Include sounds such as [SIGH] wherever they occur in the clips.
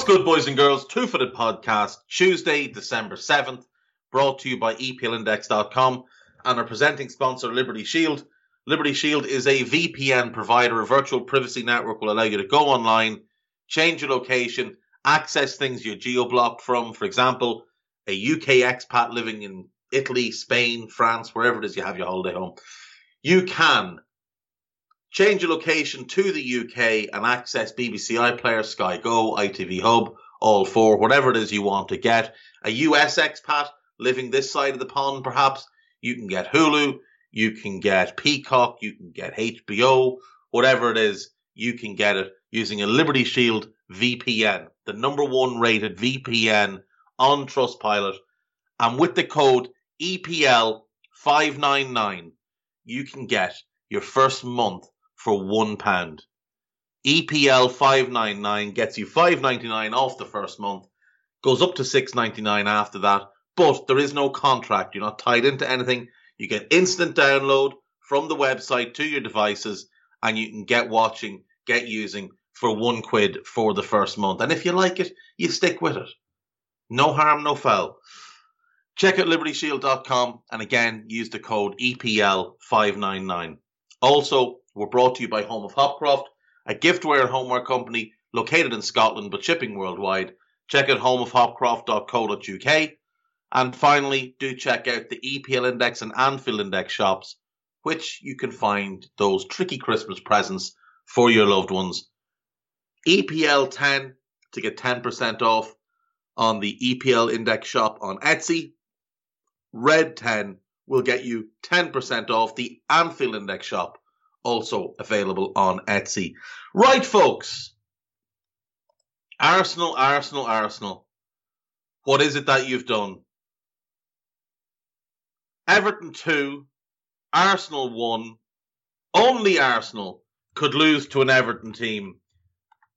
What's good, boys and girls? Two Footed Podcast, Tuesday, December 7th, brought to you by EPLindex.com and our presenting sponsor, Liberty Shield. Liberty Shield is a VPN provider. A virtual privacy network will allow you to go online, change your location, access things you're geo blocked from. For example, a UK expat living in Italy, Spain, France, wherever it is you have your holiday home. You can change your location to the UK and access BBC iPlayer, Sky Go, ITV Hub, all four, whatever it is you want to get. A US expat living this side of the pond, perhaps, you can get Hulu, you can get Peacock, you can get HBO, whatever it is, you can get it using a Liberty Shield VPN, the number one rated VPN on Trustpilot. And with the code EPL599, you can get your first month for one pound. EPL five nine nine gets you five ninety nine off the first month, goes up to six ninety nine after that. But there is no contract. You're not tied into anything. You get instant download from the website to your devices, and you can get watching, get using for one quid for the first month. And if you like it, you stick with it. No harm, no foul. Check out libertyshield.com and again use the code EPL599. Also, we're brought to you by Home of Hopcroft, a giftware and homeware company located in Scotland but shipping worldwide. Check out homeofhopcroft.co.uk. And finally, do check out the EPL Index and Anfield Index shops, which you can find those tricky Christmas presents for your loved ones. EPL 10 to get 10% off on the EPL Index shop on Etsy. Red 10 will get you 10% off the Anfield Index shop also available on Etsy. Right, folks. Arsenal, Arsenal, Arsenal. What is it that you've done? Everton 2, Arsenal 1. Only Arsenal could lose to an Everton team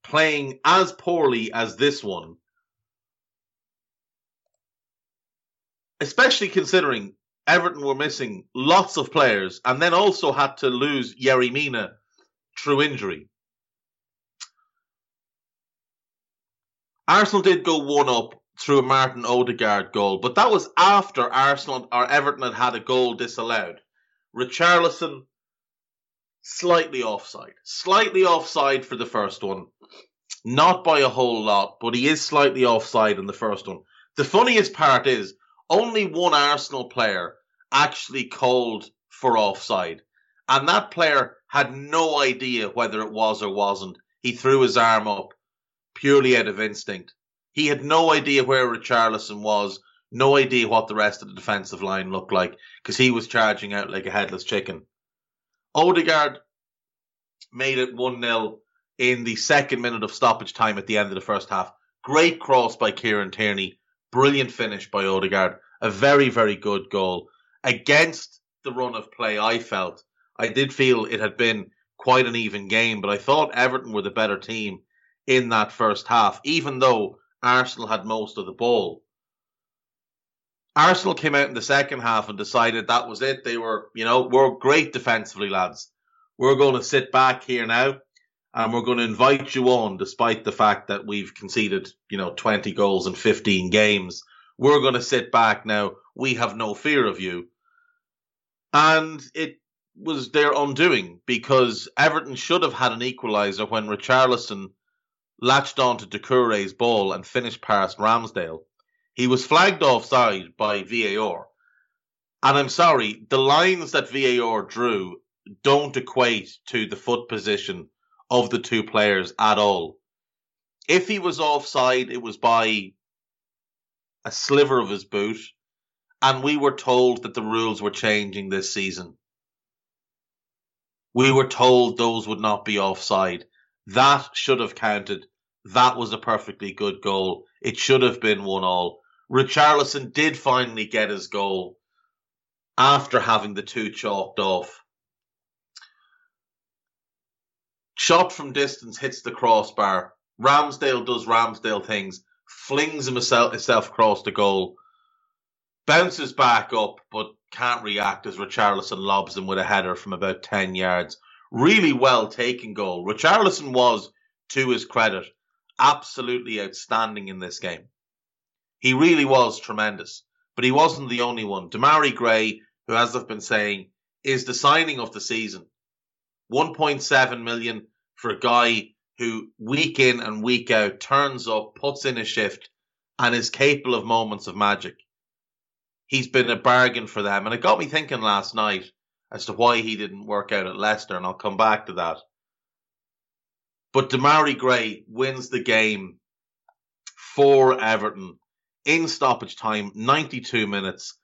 playing as poorly as this one. Especially considering Everton were missing lots of players and then also had to lose Yerry Mina through injury. Arsenal did go one up through a Martin Odegaard goal, but that was after Arsenal or Everton had had a goal disallowed. Richarlison slightly offside. Slightly offside for the first one. Not by a whole lot, but he is slightly offside in the first one. The funniest part is only one Arsenal player actually called for offside. And that player had no idea whether it was or wasn't. He threw his arm up purely out of instinct. He had no idea where Richarlison was, no idea what the rest of the defensive line looked like, because he was charging out like a headless chicken. Odegaard made it 1 0 in the second minute of stoppage time at the end of the first half. Great cross by Kieran Tierney. Brilliant finish by Odegaard. A very, very good goal. Against the run of play, I felt, I did feel it had been quite an even game, but I thought Everton were the better team in that first half, even though Arsenal had most of the ball. Arsenal came out in the second half and decided that was it. They were, you know, we're great defensively, lads. We're going to sit back here now and we're going to invite you on despite the fact that we've conceded, you know, 20 goals in 15 games. We're going to sit back now. We have no fear of you. And it was their undoing because Everton should have had an equaliser when Richarlison latched onto Doucouré's ball and finished past Ramsdale. He was flagged offside by VAR. And I'm sorry, the lines that VAR drew don't equate to the foot position of the two players at all. If he was offside, it was by a sliver of his boot, and we were told that the rules were changing this season. We were told those would not be offside. That should have counted. That was a perfectly good goal. It should have been one all. Richarlison did finally get his goal after having the two chalked off. Shot from distance hits the crossbar. Ramsdale does Ramsdale things, flings himself, across the goal, bounces back up, but can't react as Richarlison lobs him with a header from about 10 yards. Really well taken goal. Richarlison was, to his credit, absolutely outstanding in this game. He really was tremendous, but he wasn't the only one. Demarai Gray, who, as I've been saying, is the signing of the season. 1.7 million for a guy who week in and week out turns up, puts in a shift, and is capable of moments of magic. He's been a bargain for them, and it got me thinking last night as to why he didn't work out at Leicester, and I'll come back to that. But Demarai Gray wins the game for Everton in stoppage time, 92 minutes,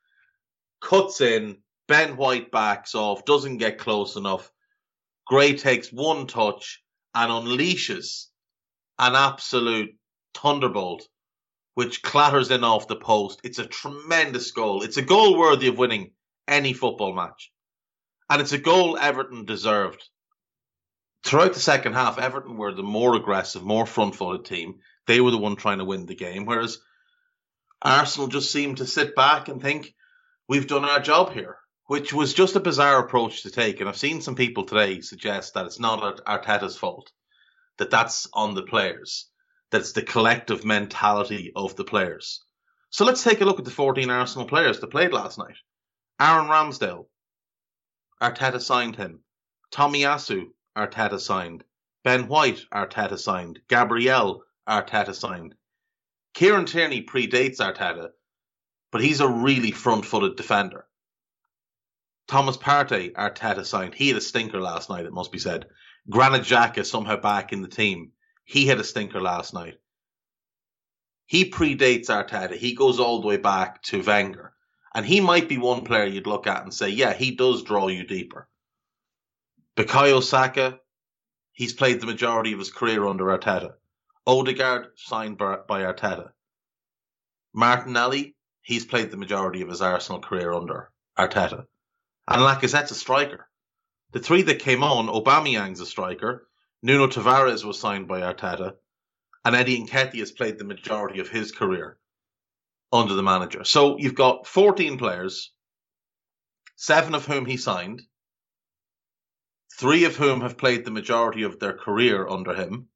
cuts in, Ben White backs off, doesn't get close enough. Gray takes one touch and unleashes an absolute thunderbolt, which clatters in off the post. It's a tremendous goal. It's a goal worthy of winning any football match. And it's a goal Everton deserved. Throughout the second half, Everton were the more aggressive, more front footed team. They were the one trying to win the game, whereas Arsenal just seemed to sit back and think, we've done our job here which was just a bizarre approach to take. And I've seen some people today suggest that it's not Arteta's fault, that that's on the players, that it's the collective mentality of the players. So let's take a look at the 14 Arsenal players that played last night. Aaron Ramsdale, Arteta signed him. Tomiyasu, Arteta signed. Ben White, Arteta signed. Gabriel, Arteta signed. Kieran Tierney predates Arteta, but he's a really front footed defender. Thomas Partey, Arteta signed. He had a stinker last night, it must be said. Granit Xhaka somehow back in the team. He had a stinker last night. He predates Arteta. He goes all the way back to Wenger. And he might be one player you'd look at and say, yeah, he does draw you deeper. Bukayo Saka, he's played the majority of his career under Arteta. Odegaard, signed by Arteta. Martinelli, he's played the majority of his Arsenal career under Arteta and Lacazette's a striker. The three that came on, Aubameyang's a striker, Nuno Tavares was signed by Arteta, and Eddie Nketiah has played the majority of his career under the manager. So you've got 14 players, seven of whom he signed, three of whom have played the majority of their career under him.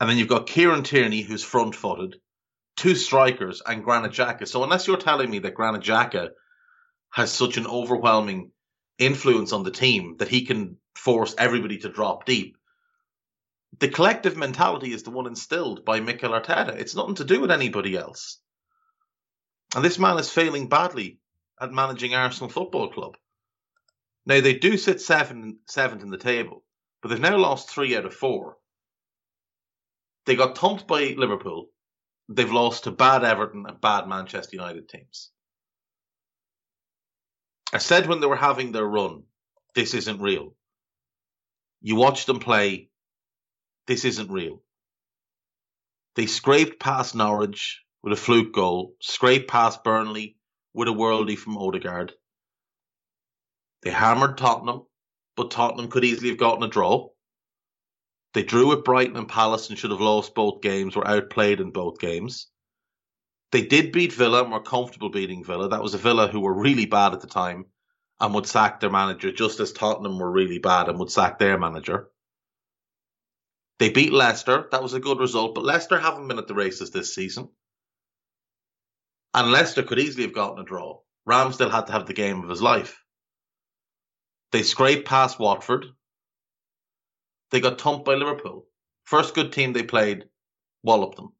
And then you've got Kieran Tierney, who's front footed, two strikers, and Granit Xhaka. So unless you're telling me that Granit Xhaka has such an overwhelming influence on the team that he can force everybody to drop deep. The collective mentality is the one instilled by Mikel Arteta. It's nothing to do with anybody else. And this man is failing badly at managing Arsenal Football Club. Now they do sit seven, seventh in the table, but they've now lost three out of four. They got thumped by Liverpool. They've lost to bad Everton and bad Manchester United teams. I said when they were having their run, this isn't real. You watch them play, this isn't real. They scraped past Norwich with a fluke goal, scraped past Burnley with a worldie from Odegaard. They hammered Tottenham, but Tottenham could easily have gotten a draw. They drew with Brighton and Palace and should have lost both games, were outplayed in both games. They did beat Villa and were comfortable beating Villa. That was a Villa who were really bad at the time and would sack their manager, just as Tottenham were really bad and would sack their manager. They beat Leicester. That was a good result, but Leicester haven't been at the races this season. And Leicester could easily have gotten a draw. Ramsdale had to have the game of his life. They scraped past Watford. They got thumped by Liverpool. First good team they played, walloped them.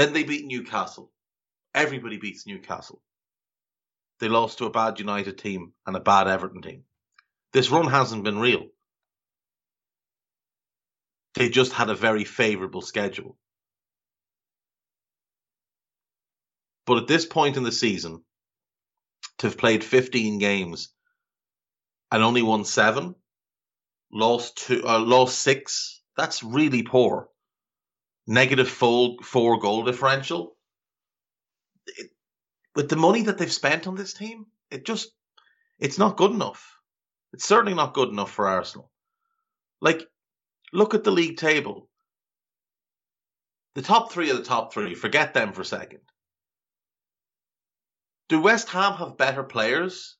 Then they beat Newcastle. Everybody beats Newcastle. They lost to a bad United team and a bad Everton team. This run hasn't been real. They just had a very favourable schedule. But at this point in the season, to have played 15 games and only won seven, lost two, uh, lost six, that's really poor. Negative full four goal differential. It, with the money that they've spent on this team, it just, it's not good enough. It's certainly not good enough for Arsenal. Like, look at the league table. The top three of the top three. Forget them for a second. Do West Ham have better players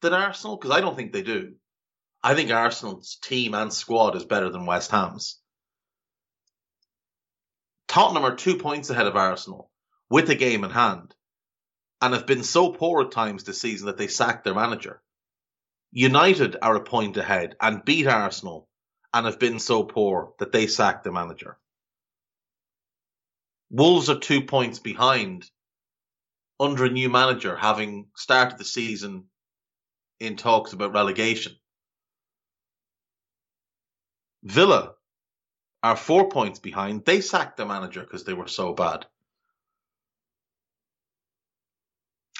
than Arsenal? Because I don't think they do. I think Arsenal's team and squad is better than West Ham's. Tottenham are two points ahead of Arsenal with a game in hand and have been so poor at times this season that they sacked their manager. United are a point ahead and beat Arsenal and have been so poor that they sacked the manager. Wolves are two points behind under a new manager, having started the season in talks about relegation. Villa are four points behind. They sacked the manager because they were so bad.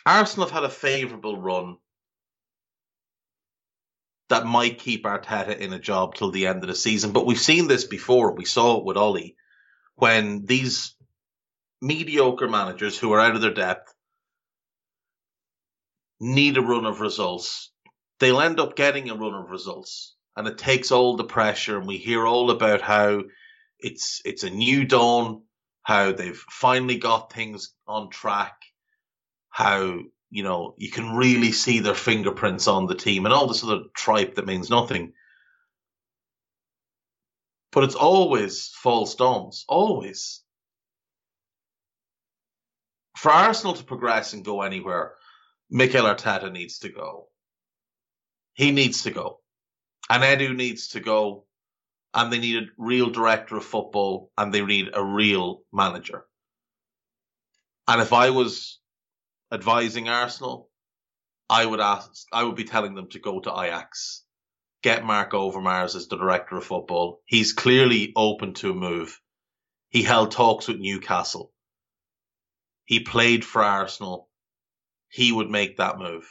Arsenal have had a favourable run that might keep Arteta in a job till the end of the season. But we've seen this before. We saw it with Ollie when these mediocre managers who are out of their depth need a run of results. They'll end up getting a run of results, and it takes all the pressure. And we hear all about how it's it's a new dawn, how they've finally got things on track, how you know, you can really see their fingerprints on the team and all this other tripe that means nothing. But it's always false dawns, always. For Arsenal to progress and go anywhere, Mikel Arteta needs to go. He needs to go. And Edu needs to go. And they need a real director of football and they need a real manager. And if I was advising Arsenal, I would ask, I would be telling them to go to Ajax, get Marc Overmars as the director of football. He's clearly open to a move. He held talks with Newcastle. He played for Arsenal. He would make that move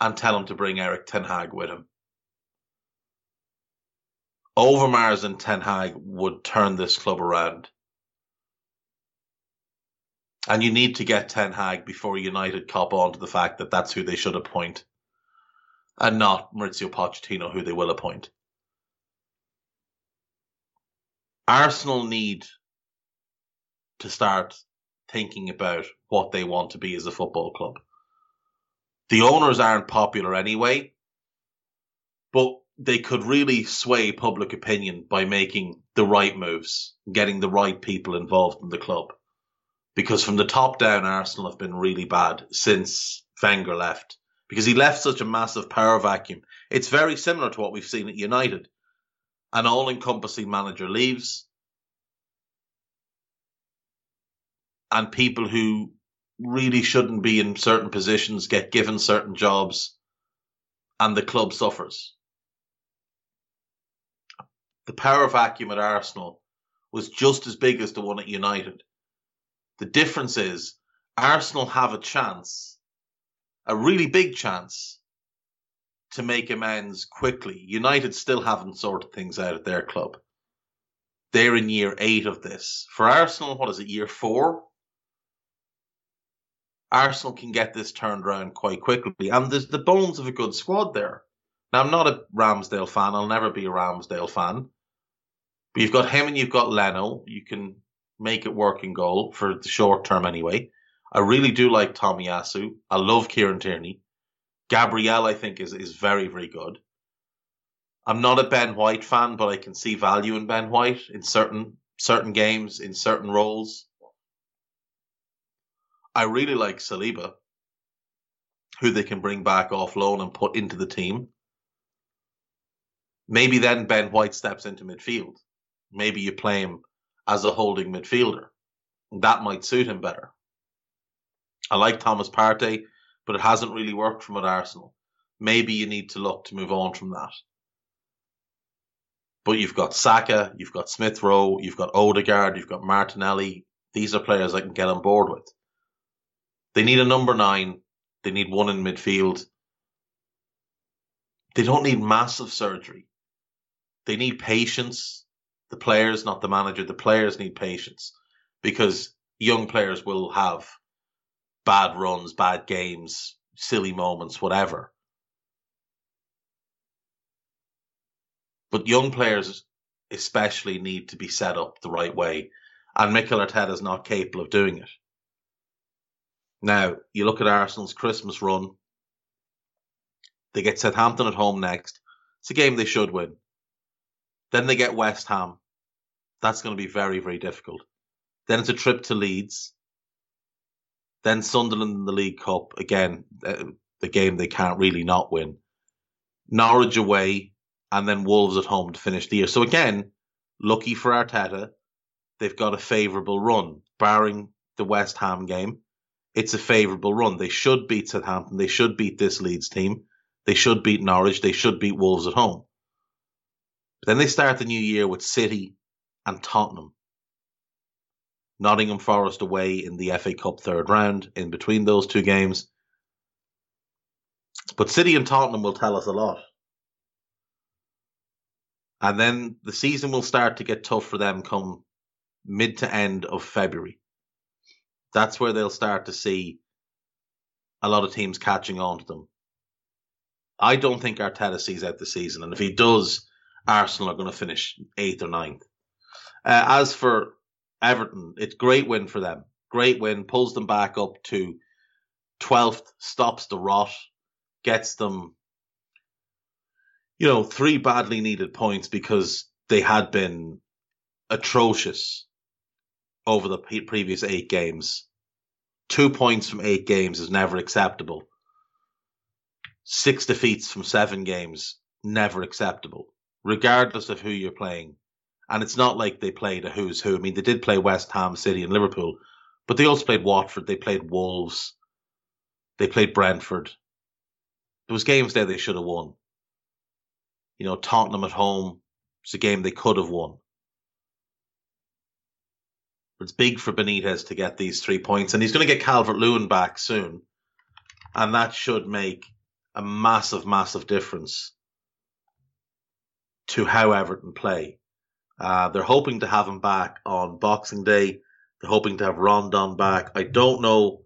and tell him to bring Erik Ten Hag with him. Overmars and Ten Hag would turn this club around. And you need to get Ten Hag before United cop on to the fact that that's who they should appoint and not Mauricio Pochettino, who they will appoint. Arsenal need to start thinking about what they want to be as a football club. The owners aren't popular anyway, but they could really sway public opinion by making the right moves, getting the right people involved in the club because from the top down, Arsenal have been really bad since Wenger left because he left such a massive power vacuum. It's very similar to what we've seen at United. An all encompassing manager leaves, and people who really shouldn't be in certain positions get given certain jobs, and the club suffers. The power vacuum at Arsenal was just as big as the one at United. The difference is Arsenal have a chance, a really big chance, to make amends quickly. United still haven't sorted things out at their club. They're in year eight of this. For Arsenal, what is it, year four? Arsenal can get this turned around quite quickly. And there's the bones of a good squad there. Now, I'm not a Ramsdale fan. I'll never be a Ramsdale fan. But you've got him and you've got Leno. You can make it work in goal for the short term anyway. I really do like Tomiyasu. I love Kieran Tierney. Gabriel, I think, is, is very, very good. I'm not a Ben White fan, but I can see value in Ben White in certain certain games, in certain roles. I really like Saliba, who they can bring back off loan and put into the team. Maybe then Ben White steps into midfield. Maybe you play him as a holding midfielder. That might suit him better. I like Thomas Partey, but it hasn't really worked from at Arsenal. Maybe you need to look to move on from that. But you've got Saka, you've got Smith Rowe, you've got Odegaard, you've got Martinelli, These are players I can get on board with. They need a number nine. They need one in midfield. They don't need massive surgery. They need patience. The players, not the manager, the players need patience because young players will have bad runs, bad games, silly moments, whatever. But young players especially need to be set up the right way. And Mikel Arteta is not capable of doing it. Now, you look at Arsenal's Christmas run. They get Southampton at home next. It's a game they should win. Then they get West Ham. That's going to be very, very difficult. Then it's a trip to Leeds. Then Sunderland in the League Cup. Again, the game they can't really not win. Norwich away, and then Wolves at home to finish the year. So again, lucky for Arteta, they've got a favourable run, barring the West Ham game. It's a favourable run. They should beat Southampton. They should beat this Leeds team. They should beat Norwich. They should beat Wolves at home. Then they start the new year with City and Tottenham. Nottingham Forest away in the FA Cup third round in between those two games. But City and Tottenham will tell us a lot. And then the season will start to get tough for them come mid to end of February. That's where they'll start to see a lot of teams catching on to them. I don't think Arteta sees out the season, and if he does, Arsenal are going to finish eighth or ninth. Uh, as for Everton, it's great win for them. Great win, pulls them back up to 12th, stops the rot, gets them you know, three badly needed points because they had been atrocious over the previous eight games. Two points from eight games is never acceptable. Six defeats from seven games, never acceptable, regardless of who you're playing. And it's not like they played a who's who. I mean, they did play West Ham, City, and Liverpool, but they also played Watford, they played Wolves, they played Brentford. There was games there they should have won. You know, Tottenham at home, it's a game they could have won. It's big for Benitez to get these three points, and he's going to get Calvert Lewin back soon, and that should make a massive, massive difference to how Everton play. Uh, they're hoping to have him back on Boxing Day. They're hoping to have Rondon back. I don't know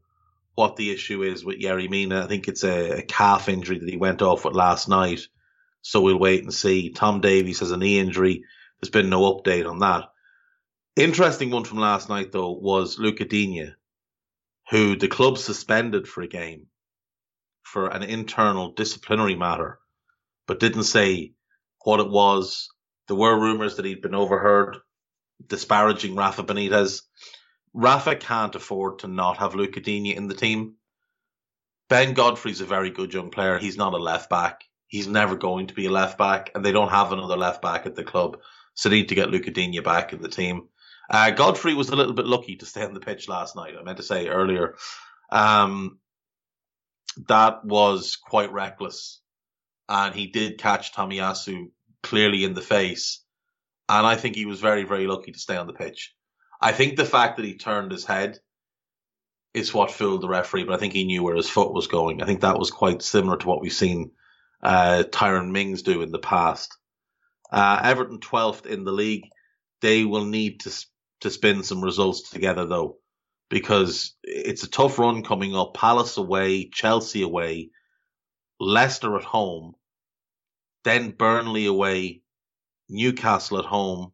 what the issue is with Yerry Mina. I think it's a, a calf injury that he went off with last night. So we'll wait and see. Tom Davies has a knee injury. There's been no update on that. Interesting one from last night though was Lucas Digne, who the club suspended for a game for an internal disciplinary matter, but didn't say what it was. There were rumors that he'd been overheard disparaging Rafa Benitez. Rafa can't afford to not have Lucas Digne in the team. Ben Godfrey's a very good young player. He's not a left back he's never going to be a left back, and they don't have another left back at the club. So they need to get Lucas Digne back in the team. Uh, Godfrey was a little bit lucky to stay on the pitch last night. I meant to say earlier. Um, that was quite reckless. And he did catch Tomiyasu clearly in the face. And I think he was very, very lucky to stay on the pitch. I think the fact that he turned his head is what fooled the referee, but I think he knew where his foot was going. I think that was quite similar to what we've seen uh, Tyrone Mings do in the past. Uh, Everton 12th in the league. They will need to to spin some results together though, because it's a tough run coming up. Palace away, Chelsea away, Leicester at home, then Burnley away, Newcastle at home.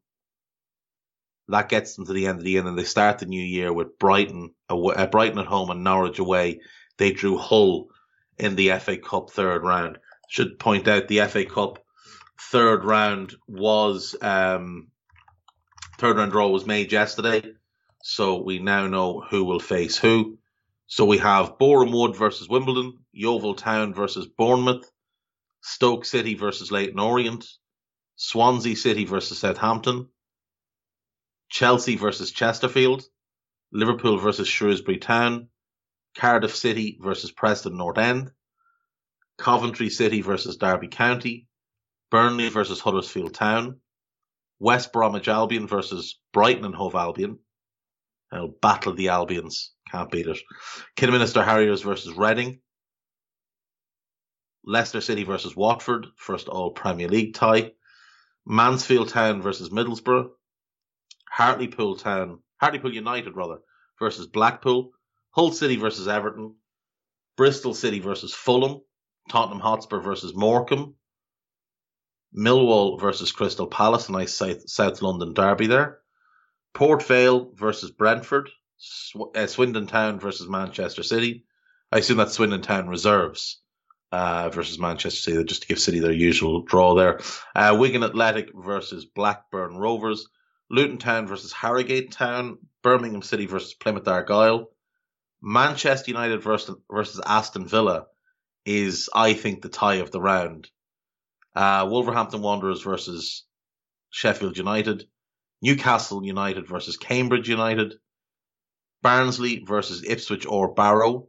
That gets them to the end of the year, and they start the new year with Brighton uh, Brighton at home and Norwich away. They drew Hull in the FA Cup third round should point out the FA Cup third round was um, third round draw was made yesterday, so we now know who will face who. So we have Boreham Wood versus Wimbledon, Yeovil Town versus Bournemouth, Stoke City versus Leyton Orient, Swansea City versus Southampton, Chelsea versus Chesterfield, Liverpool versus Shrewsbury Town, Cardiff City versus Preston North End, Coventry City versus Derby County, Burnley versus Huddersfield Town, West Bromwich Albion versus Brighton and Hove Albion, I'll battle the Albions. Can't beat it. Kidderminster Harriers versus Reading. Leicester City versus Watford, first all Premier League tie. Mansfield Town versus Middlesbrough. Hartlepool Town, Hartlepool United rather, versus Blackpool. Hull City versus Everton. Bristol City versus Fulham. Tottenham Hotspur versus Morecambe. Millwall versus Crystal Palace, a nice South, South London derby there. Port Vale versus Brentford. Sw- uh, Swindon Town versus Manchester City. I assume that's Swindon Town reserves uh, versus Manchester City, just to give City their usual draw there. Uh, Wigan Athletic versus Blackburn Rovers. Luton Town versus Harrogate Town. Birmingham City versus Plymouth Argyle. Manchester United versus, versus Aston Villa is, I think, the tie of the round. Uh, Wolverhampton Wanderers versus Sheffield United. Newcastle United versus Cambridge United. Barnsley versus Ipswich or Barrow.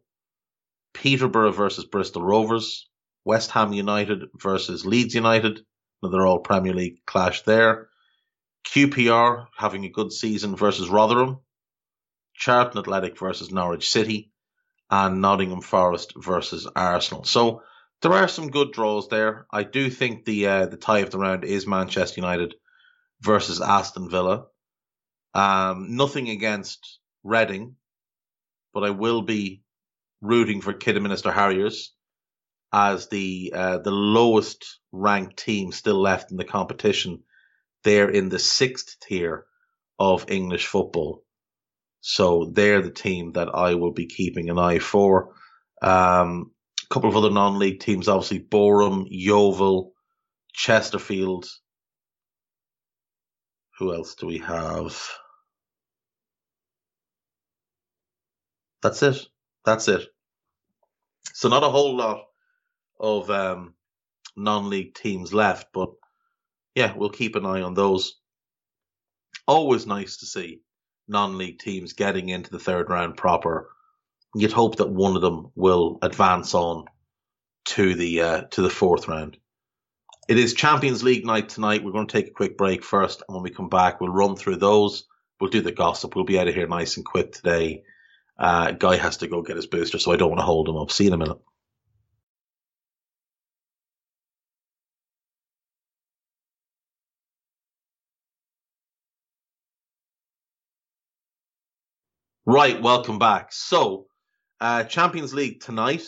Peterborough versus Bristol Rovers. West Ham United versus Leeds United. Another all Premier League clash there. QPR having a good season versus Rotherham. Charlton Athletic versus Norwich City. And Nottingham Forest versus Arsenal. So there are some good draws there. I do think the uh, the tie of the round is Manchester United versus Aston Villa. Um, nothing against Reading, but I will be rooting for Kidderminster Harriers as the uh, the lowest ranked team still left in the competition. They're in the sixth tier of English football, so they're the team that I will be keeping an eye for. Um, a couple of other non-league teams, obviously Boreham, Yeovil, Chesterfield. Who else do we have? That's it. That's it. So not a whole lot of um, non-league teams left, but yeah, we'll keep an eye on those. Always nice to see non-league teams getting into the third round proper. You'd hope that one of them will advance on to the uh, to the fourth round. It is Champions League night tonight. We're going to take a quick break first, and when we come back, we'll run through those. We'll do the gossip. We'll be out of here nice and quick today. Uh, Guy has to go get his booster, so I don't want to hold him up. See you in a minute. Right, welcome back. So, uh, Champions League tonight,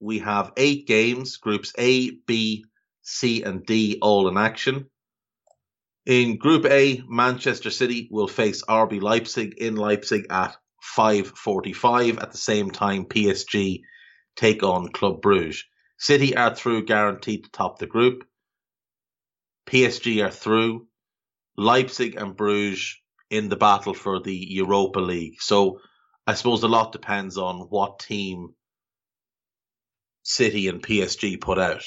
we have eight games, groups A, B, C, and D all in action. In Group A, Manchester City will face RB Leipzig in Leipzig at 5.45. At the same time, PSG take on Club Bruges. City are through guaranteed to top the group. PSG are through. Leipzig and Bruges in the battle for the Europa League. So I suppose a lot depends on what team City and PSG put out.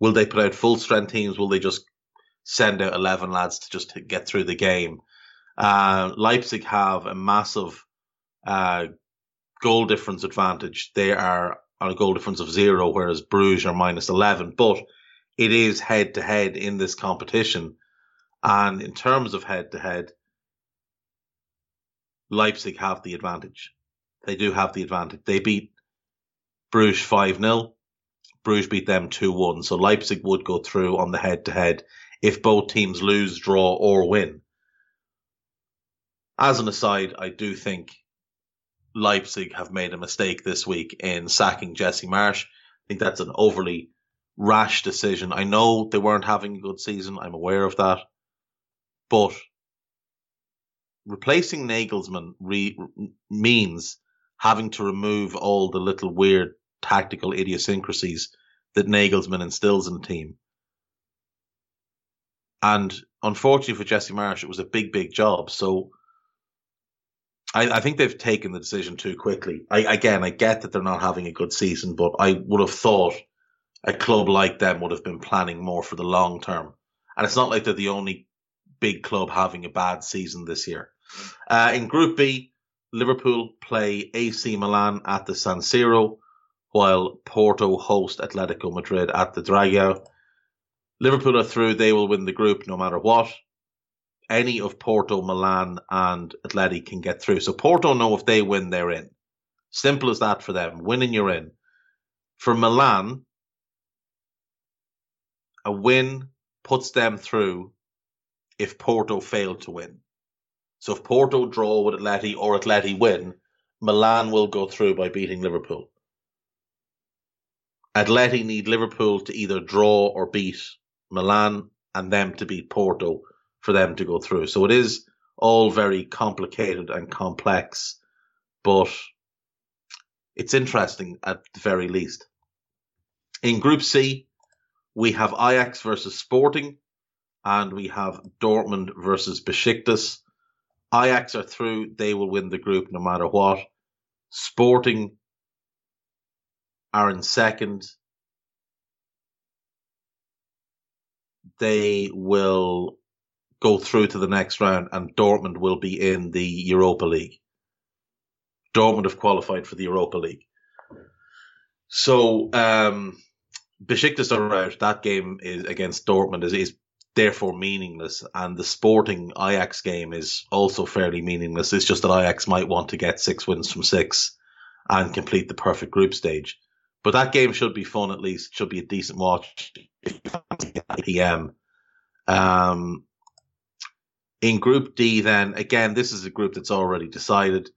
Will they put out full strength teams? Will they just send out 11 lads to just get through the game? Uh, Leipzig have a massive uh, goal difference advantage. They are on a goal difference of zero, whereas Bruges are minus 11. But it is head to head in this competition. And in terms of head to head, Leipzig have the advantage. They do have the advantage. They beat Bruges 5 0. Bruges beat them 2 1. So Leipzig would go through on the head to head if both teams lose, draw, or win. As an aside, I do think Leipzig have made a mistake this week in sacking Jesse Marsh. I think that's an overly rash decision. I know they weren't having a good season. I'm aware of that. But replacing Nagelsmann re- means having to remove all the little weird tactical idiosyncrasies that Nagelsmann instills in the team. And unfortunately for Jesse Marsh, it was a big, big job. So I, I think they've taken the decision too quickly. I, again, I get that they're not having a good season, but I would have thought a club like them would have been planning more for the long term. And it's not like they're the only big club having a bad season this year. Uh, in Group B, Liverpool play AC Milan at the San Siro, while Porto host Atletico Madrid at the Dragao. Liverpool are through; they will win the group no matter what. Any of Porto, Milan, and Atleti can get through. So Porto know if they win, they're in. Simple as that for them. Winning, you're in. For Milan, a win puts them through if Porto fail to win. So if Porto draw with Atleti or Atleti win, Milan will go through by beating Liverpool. Atleti need Liverpool to either draw or beat Milan and them to beat Porto for them to go through. So it is all very complicated and complex, but it's interesting at the very least. In Group C, we have Ajax versus Sporting, and we have Dortmund versus Besiktas. Ajax are through; they will win the group no matter what. Sporting are in second. They will go through to the next round, and Dortmund will be in the Europa League. Dortmund have qualified for the Europa League. So um, Besiktas are out. That game is against Dortmund is, is therefore meaningless, and the Sporting Ajax game is also fairly meaningless. It's just that Ajax might want to get six wins from six and complete the perfect group stage. But that game should be fun at least. Should be a decent watch. PM. Um, in Group D, then again, this is a group that's already decided.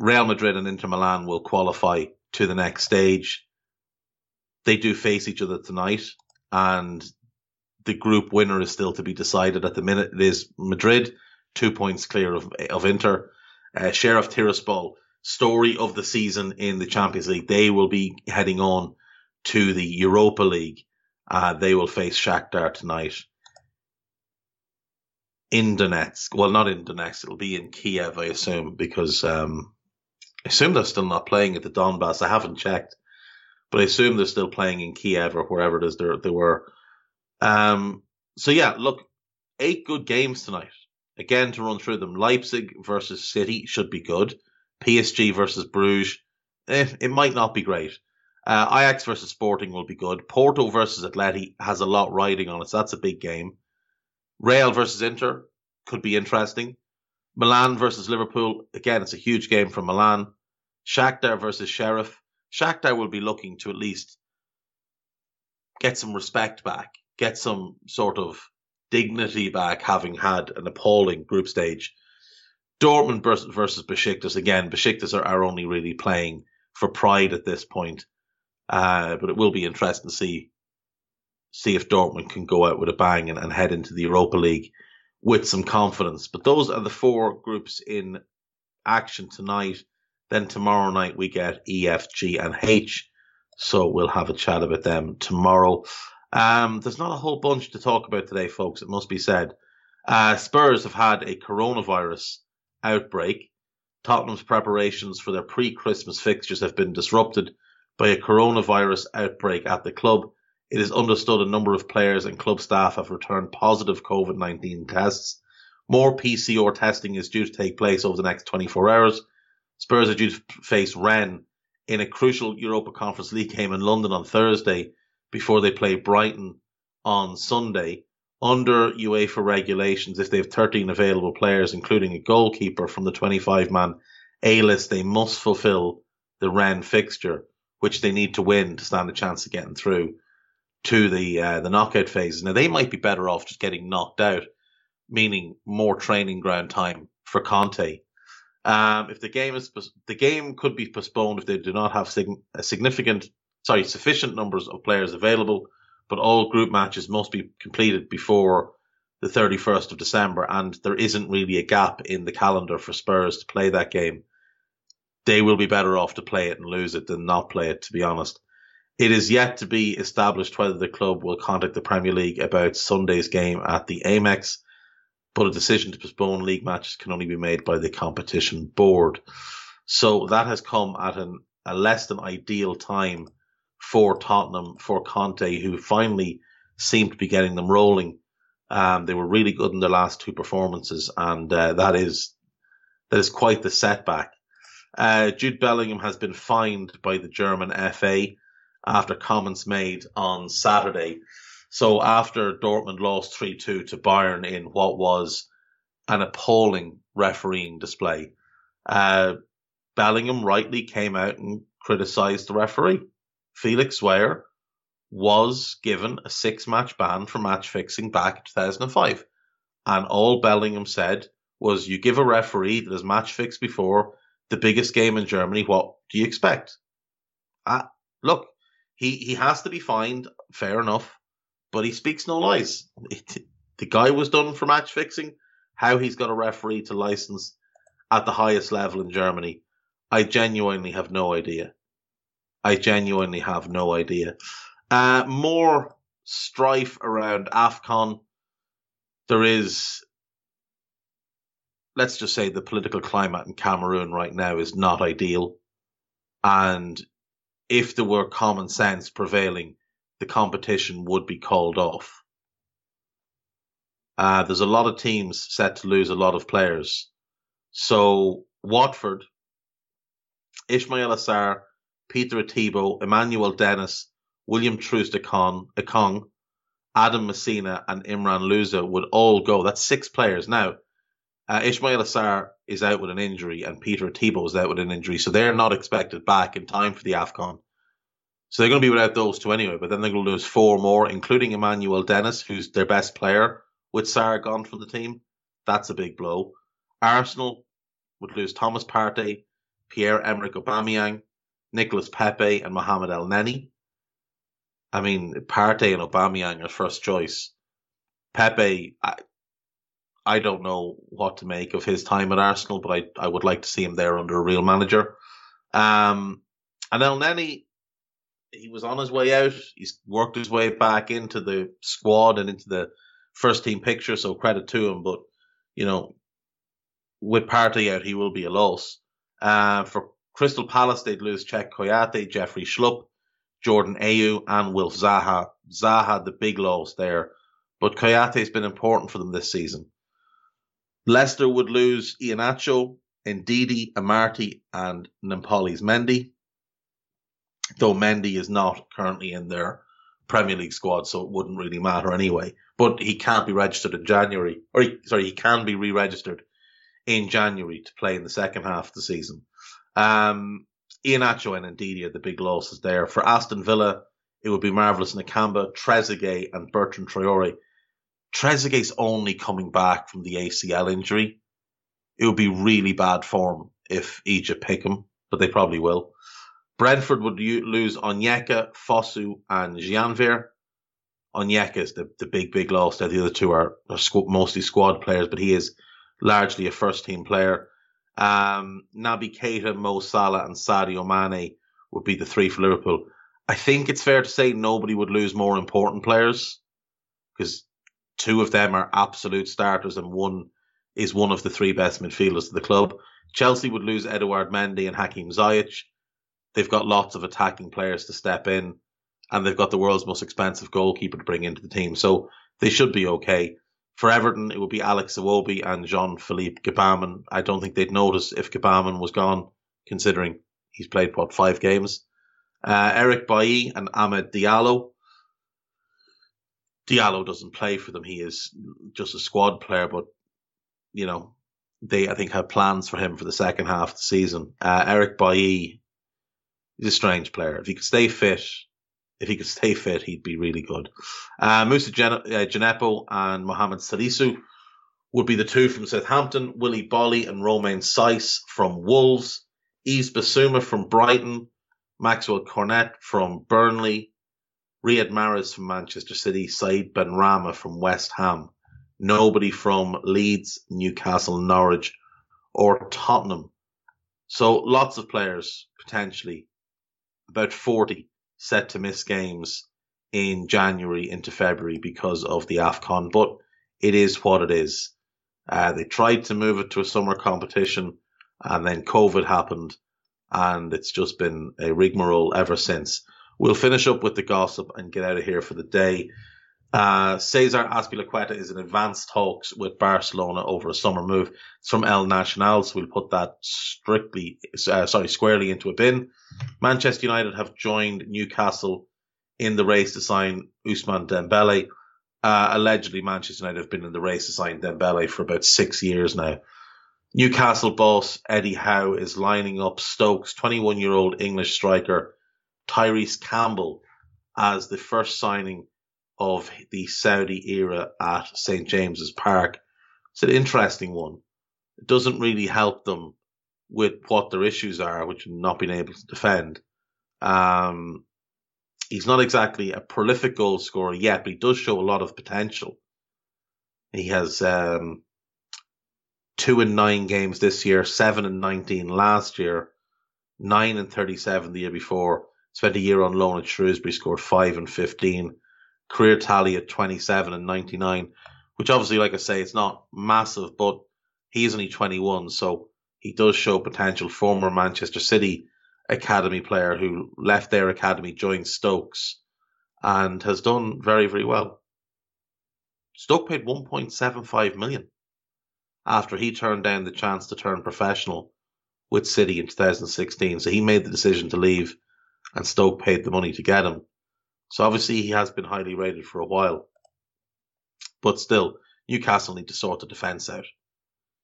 Real Madrid and Inter Milan will qualify to the next stage. They do face each other tonight, and the group winner is still to be decided. At the minute, it is Madrid, two points clear of of Inter. Uh, Sheriff Tiraspol, story of the season in the Champions League. They will be heading on to the Europa League. Uh, they will face Shakhtar tonight in Donetsk. Well, not in Donetsk. It'll be in Kiev, I assume, because um, I assume they're still not playing at the Donbass. I haven't checked, but I assume they're still playing in Kiev or wherever it is they were. Um, so yeah, look, eight good games tonight. Again, to run through them, Leipzig versus City should be good. PSG versus Bruges, eh, it might not be great. Uh, Ajax versus Sporting will be good. Porto versus Atleti has a lot riding on it, so that's a big game. Real versus Inter could be interesting. Milan versus Liverpool, again, it's a huge game for Milan. Shakhtar versus Sheriff. Shakhtar will be looking to at least get some respect back, get some sort of dignity back, having had an appalling group stage. Dortmund versus, Besiktas, again, Besiktas are, are only really playing for pride at this point. Uh, but it will be interesting to see see if Dortmund can go out with a bang and, and head into the Europa League with some confidence. But those are the four groups in action tonight. Then tomorrow night we get E, F, G, and H. So we'll have a chat about them tomorrow. Um, there's not a whole bunch to talk about today, folks. It must be said. Uh, Spurs have had a coronavirus outbreak. Tottenham's preparations for their pre-Christmas fixtures have been disrupted by a coronavirus outbreak at the club. It is understood a number of players and club staff have returned positive COVID 19 tests. More PCR testing is due to take place over the next 24 hours. Spurs are due to face Rennes in a crucial Europa Conference League game in London on Thursday before they play Brighton on Sunday. Under UEFA regulations, if they have 13 available players, including a goalkeeper from the 25 man A list, they must fulfill the Rennes fixture, which they need to win to stand a chance of getting through to the uh, the knockout phases. Now they might be better off just getting knocked out, meaning more training ground time for Conte. Um, if the game is the game could be postponed if they do not have sig- a significant, sorry, sufficient numbers of players available, but all group matches must be completed before the 31st of December, and there isn't really a gap in the calendar for Spurs to play that game. They will be better off to play it and lose it than not play it, to be honest. It is yet to be established whether the club will contact the Premier League about Sunday's game at the Amex, but a decision to postpone league matches can only be made by the competition board. So that has come at an, a less than ideal time for Tottenham, for Conte, who finally seemed to be getting them rolling. Um, they were really good in their last two performances, and uh, that is that is quite the setback. Uh, Jude Bellingham has been fined by the German FA after comments made on Saturday So after Dortmund lost 3 2 to Bayern in what was an appalling refereeing display, uh, Bellingham rightly came out and criticised the referee. Felix Zwayer was given a six match ban for match fixing back in 2005. And all Bellingham said was, You give a referee that has match fixed before the biggest game in Germany, what do you expect? Uh, look, he, he has to be fined, fair enough, but he speaks no lies. It, [LAUGHS] the guy was done for match fixing. How he's got a referee to license at the highest level in Germany, I genuinely have no idea. I genuinely have no idea. Uh, more strife around AFCON. There is, let's just say, the political climate in Cameroon right now is not ideal. And if there were common sense prevailing, the competition would be called off. Uh, there's a lot of teams set to lose a lot of players. So Watford, Ismaila Sarr, Peter Etebo, Emmanuel Dennis, William Troost-Ekong, Adam Masina, and Imran Louza would all go. That's six players. Now, uh, Ismaila Sarr is out with an injury, and Peter Etebo is out with an injury, so they're not expected back in time for the AFCON. So they're going to be without those two anyway, but then they're going to lose four more, including Emmanuel Dennis, who's their best player, with Sarr gone from the team. That's a big blow. Arsenal would lose Thomas Partey, Pierre-Emerick Aubameyang, Nicolas Pepe, and Mohamed Elneny. I mean, Partey and Aubameyang are first choice. Pepe, I, don't know what to make of his time at Arsenal, but I, I would like to see him there under a real manager. Um, and Elneny, he was on his way out. He's worked his way back into the squad and into the first team picture, so credit to him. But, you know, with Partey out, he will be a loss. Uh, for Crystal Palace, they'd lose Cheikhou Kouyaté, Jeffrey Schlupp, Jordan Ayew and Wilf Zaha. Zaha, the big loss there. But Kouyaté's been important for them this season. Leicester would lose Iheanacho, Ndidi, Amartey, and Nampalys Mendy. Though Mendy is not currently in their Premier League squad, so it wouldn't really matter anyway. But he can't be registered in January, or he, sorry, he can be re-registered in January to play in the second half of the season. Um, Iheanacho and Ndidi are the big losses there. For Aston Villa, it would be Marvelous Nakamba, Trezeguet, and Bertrand Traore. Trezeguet's only coming back from the ACL injury. It would be really bad form if Egypt pick him, but they probably will. Brentford would lose Onyeka, Fosu, and Janvier. Onyeka is the, the big, big loss there. The other two are, are mostly squad players, but he is largely a first team player. Um, Naby Keita, Mo Salah, and Sadio Mane would be the three for Liverpool. I think it's fair to say nobody would lose more important players because two of them are absolute starters and one is one of the three best midfielders of the club. Chelsea would lose Eduard Mendy and Hakim Ziyech. They've got lots of attacking players to step in and they've got the world's most expensive goalkeeper to bring into the team. So they should be okay. For Everton, it would be Alex Iwobi and Jean Philippe Gbamin. I don't think they'd notice if Gbamin was gone, considering he's played, what, five games? Uh, Eric Bailly and Ahmed Diallo. Diallo doesn't play for them. He is just a squad player, but, you know, they, I think, have plans for him for the second half of the season. Uh, Eric Bailly, he's a strange player. If he could stay fit, if he could stay fit, he'd be really good. Uh, Djenepo uh, and Mohamed Salisu would be the two from Southampton, Willie Boly and Romain Saïss from Wolves, Yves Bissouma from Brighton, Maxwel Cornet from Burnley, Riyad Mahrez from Manchester City, Said Benrahma from West Ham. Nobody from Leeds, Newcastle, Norwich, or Tottenham. So lots of players potentially, about 40 set to miss games in January into February because of the AFCON, but it is what it is. Uh, they tried to move it to a summer competition and then COVID happened and it's just been a rigmarole ever since. We'll finish up with the gossip and get out of here for the day. Uh, Cesar Azpilicueta is in advanced talks with Barcelona over a summer move. It's from El Nacional, so we'll put that strictly, uh, sorry, squarely into a bin. Manchester United have joined Newcastle in the race to sign Ousmane Dembele. Uh, allegedly, Manchester United have been in the race to sign Dembele for about six years now. Newcastle boss Eddie Howe is lining up Stokes' 21 year old English striker Tyrese Campbell as the first signing of the Saudi era at St. James's Park. It's an interesting one. It doesn't really help them with what their issues are, which not being able to defend. Um, he's not exactly a prolific goal scorer yet, but he does show a lot of potential. He has um, two and nine games this year, seven and nineteen last year, nine and thirty-seven the year before. Spent a year on loan at Shrewsbury, scored five and fifteen. Career tally at twenty-seven and ninety-nine, which obviously, like I say, it's not massive, but he's only twenty-one, so he does show potential. Former Manchester City academy player who left their academy, joined Stokes, and has done very, very well. Stoke paid 1.75 million after he turned down the chance to turn professional with City in 2016. So he made the decision to leave, and Stoke paid the money to get him. So obviously he has been highly rated for a while. But still, Newcastle need to sort the defence out.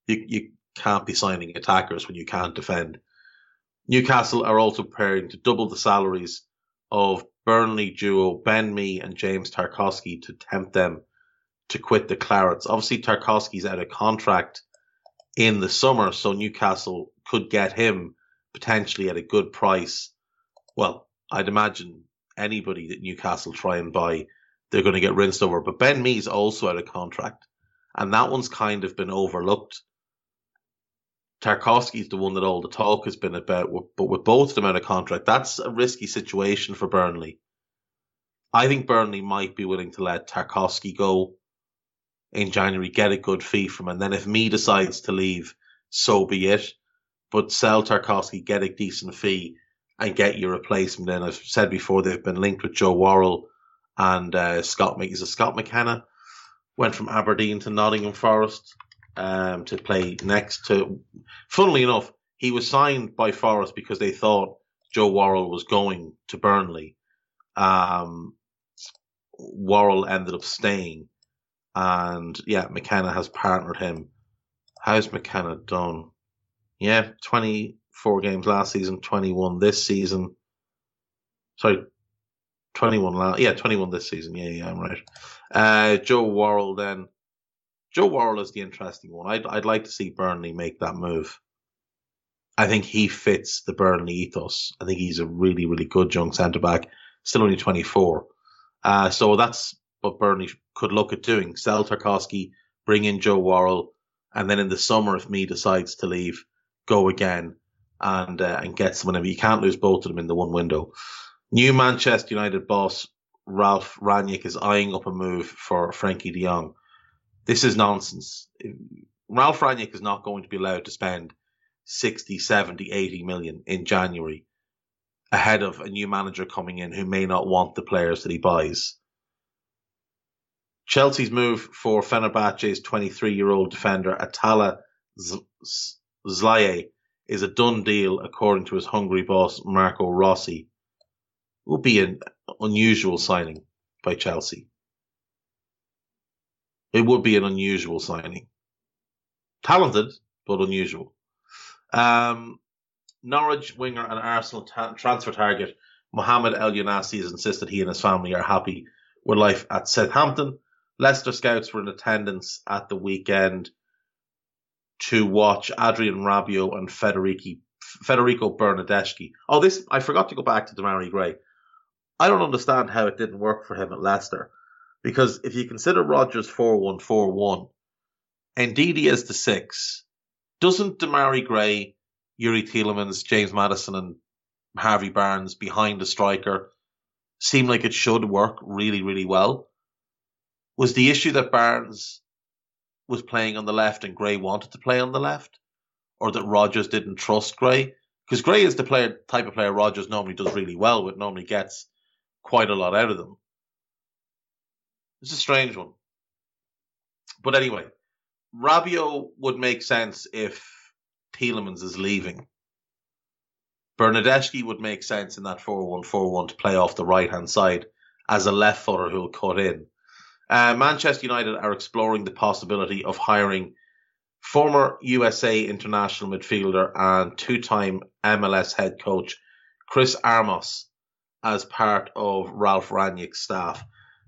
You, you can't be signing attackers when you can't defend. Newcastle are also preparing to double the salaries of Burnley duo Ben Mee and James Tarkowski to tempt them to quit the Clarets. Obviously, Tarkowski's out of contract in the summer, so Newcastle could get him potentially at a good price. Well, I'd imagine anybody that Newcastle try and buy, they're going to get rinsed over. But Ben Mee's also out of contract, and that one's kind of been overlooked. Tarkowski's the one that all the talk has been about, but with both of them out of contract, that's a risky situation for Burnley. I think Burnley might be willing to let Tarkowski go in January, get a good fee from him, and then if Mee decides to leave, so be it. But sell Tarkowski, get a decent fee, and get your replacement. And I've said before they've been linked with Joe Worrall and uh, Scott. Is it Scott McKenna? Went from Aberdeen to Nottingham Forest um, to play next to. Funnily enough, he was signed by Forest because they thought Joe Worrall was going to Burnley. Um, Worrall ended up staying and yeah, McKenna has partnered him. How's McKenna done? Yeah, 24 games last season, 21 this season. Sorry, 21 last, yeah, 21 this season. Yeah, yeah, I'm right. Uh, Joe Worrall then. Joe Worrall is the interesting one. I'd, I'd like to see Burnley make that move. I think he fits the Burnley ethos. I think he's a really, really good young centre back, still only 24. Uh, so that's what Burnley could look at doing. Sell Tarkowski, bring in Joe Worrall, and then in the summer, if Mee decides to leave, go again and uh, and get someone. You can't lose both of them in the one window. New Manchester United boss Ralph Rangnick is eyeing up a move for Frenkie de Jong. This is nonsense. Ralph Rangnick is not going to be allowed to spend 60, 70, 80 million in January ahead of a new manager coming in who may not want the players that he buys. Chelsea's move for Fenerbahce's 23-year-old defender Attila Szalai is a done deal, according to his Hungary boss Marco Rossi. It would be an unusual signing by Chelsea. It would be an unusual signing. Talented, but unusual. Um, Norwich winger and Arsenal ta- transfer target Mohamed El Elyounoussi has insisted he and his family are happy with life at Southampton Leicester scouts were in attendance at the weekend to watch Adrien Rabiot and Federici, Federico Bernadeschi. Oh, this I forgot to go back to Demarai Gray. I don't understand how it didn't work for him at Leicester, because if you consider Rodgers four one four one, and Ndidi as the six, doesn't Demarai Gray, Yuri Tielemans, James Maddison, and Harvey Barnes behind the striker seem like it should work really, really well? Was the issue that Barnes was playing on the left and Gray wanted to play on the left, or that Rodgers didn't trust Gray? Because Gray is the player type of player Rodgers normally does really well with, normally gets quite a lot out of them. It's a strange one. But anyway, Rabiot would make sense if Tielemans is leaving. Bernadeschi would make sense in that 4 1 4 1 to play off the right hand side as a left footer who'll cut in. Uh, Manchester United are exploring the possibility of hiring former USA international midfielder and two-time MLS head coach Chris Armas as part of Ralph Rangnick's staff.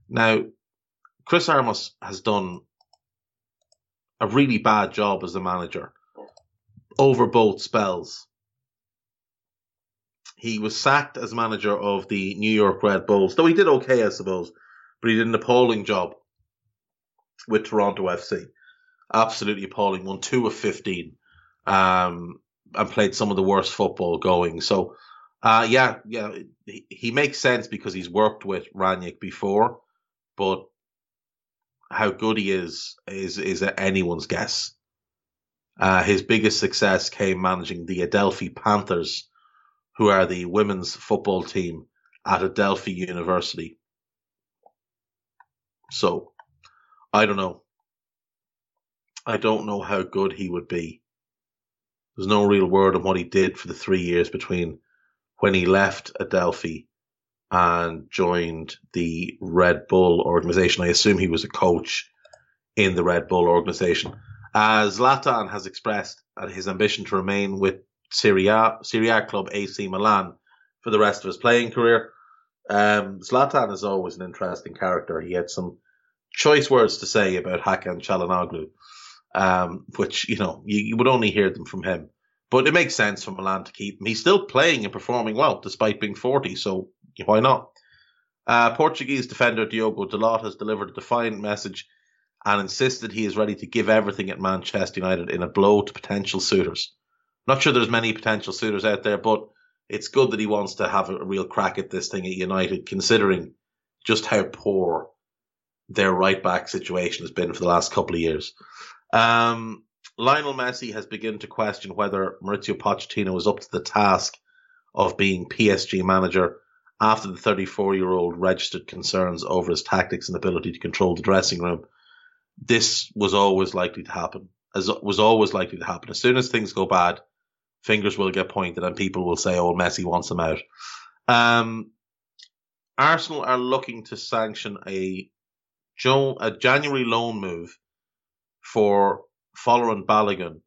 Now, Chris Armas has done a really bad job as a manager over both spells. He was sacked as manager of the New York Red Bulls, though he did okay, I suppose, but he did an appalling job with Toronto FC. Absolutely appalling. Won two of 15 um, and played some of the worst football going. So, uh, yeah, yeah, he, he makes sense because he's worked with Rangnick before, but how good he is is is anyone's guess. Uh, his biggest success came managing the Adelphi Panthers, who are the women's football team at Adelphi University. So, I don't know. I don't know how good he would be. There's no real word on what he did for the three years between when he left Adelphi and joined the Red Bull organization. I assume he was a coach in the Red Bull organization. As Zlatan has expressed his ambition to remain with Serie A, Serie A club AC Milan for the rest of his playing career. Um, Zlatan is always an interesting character. He had some choice words to say about Hakan Calhanoglu, um, which, you know, you, you would only hear them from him. But it makes sense for Milan to keep him. He's still playing and performing well despite being 40, so why not? Uh, Portuguese defender Diogo Dalot has delivered a defiant message and insisted he is ready to give everything at Manchester United in a blow to potential suitors. Not sure there's many potential suitors out there, but it's good that he wants to have a real crack at this thing at United, considering just how poor their right back situation has been for the last couple of years. Um, Lionel Messi has begun to question whether Mauricio Pochettino is up to the task of being PSG manager after the 34 year old registered concerns over his tactics and ability to control the dressing room. This was always likely to happen, as was always likely to happen. As soon as things go bad, fingers will get pointed and people will say, oh, Messi wants him out. Um, Arsenal are looking to sanction a, a January loan move for Folarin Balogun,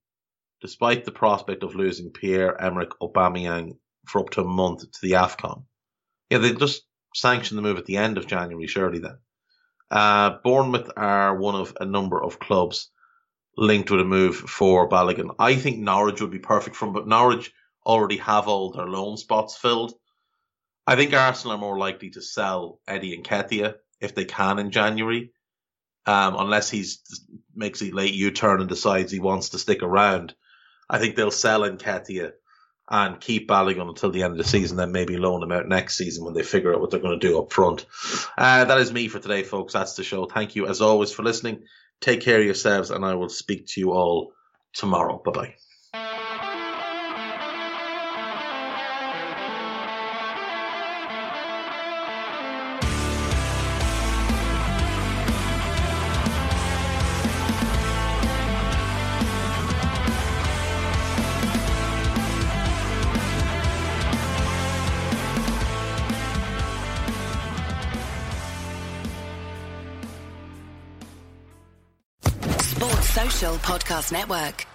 despite the prospect of losing Pierre-Emerick Aubameyang for up to a month to the AFCON. Yeah, they just sanctioned the move at the end of January, surely then. Uh, Bournemouth are one of a number of clubs linked with a move for Balogun. I think Norwich would be perfect for him, but Norwich already have all their loan spots filled. I think Arsenal are more likely to sell Eddie Nketiah if they can in January, um, unless he makes a late U-turn and decides he wants to stick around. I think they'll sell Nketiah and keep Balogun until the end of the season, then maybe loan him out next season when they figure out what they're going to do up front. Uh, that is me for today, folks. That's the show. Thank you as always for listening. Take care of yourselves, and I will speak to you all tomorrow. Bye bye. Podcast Network.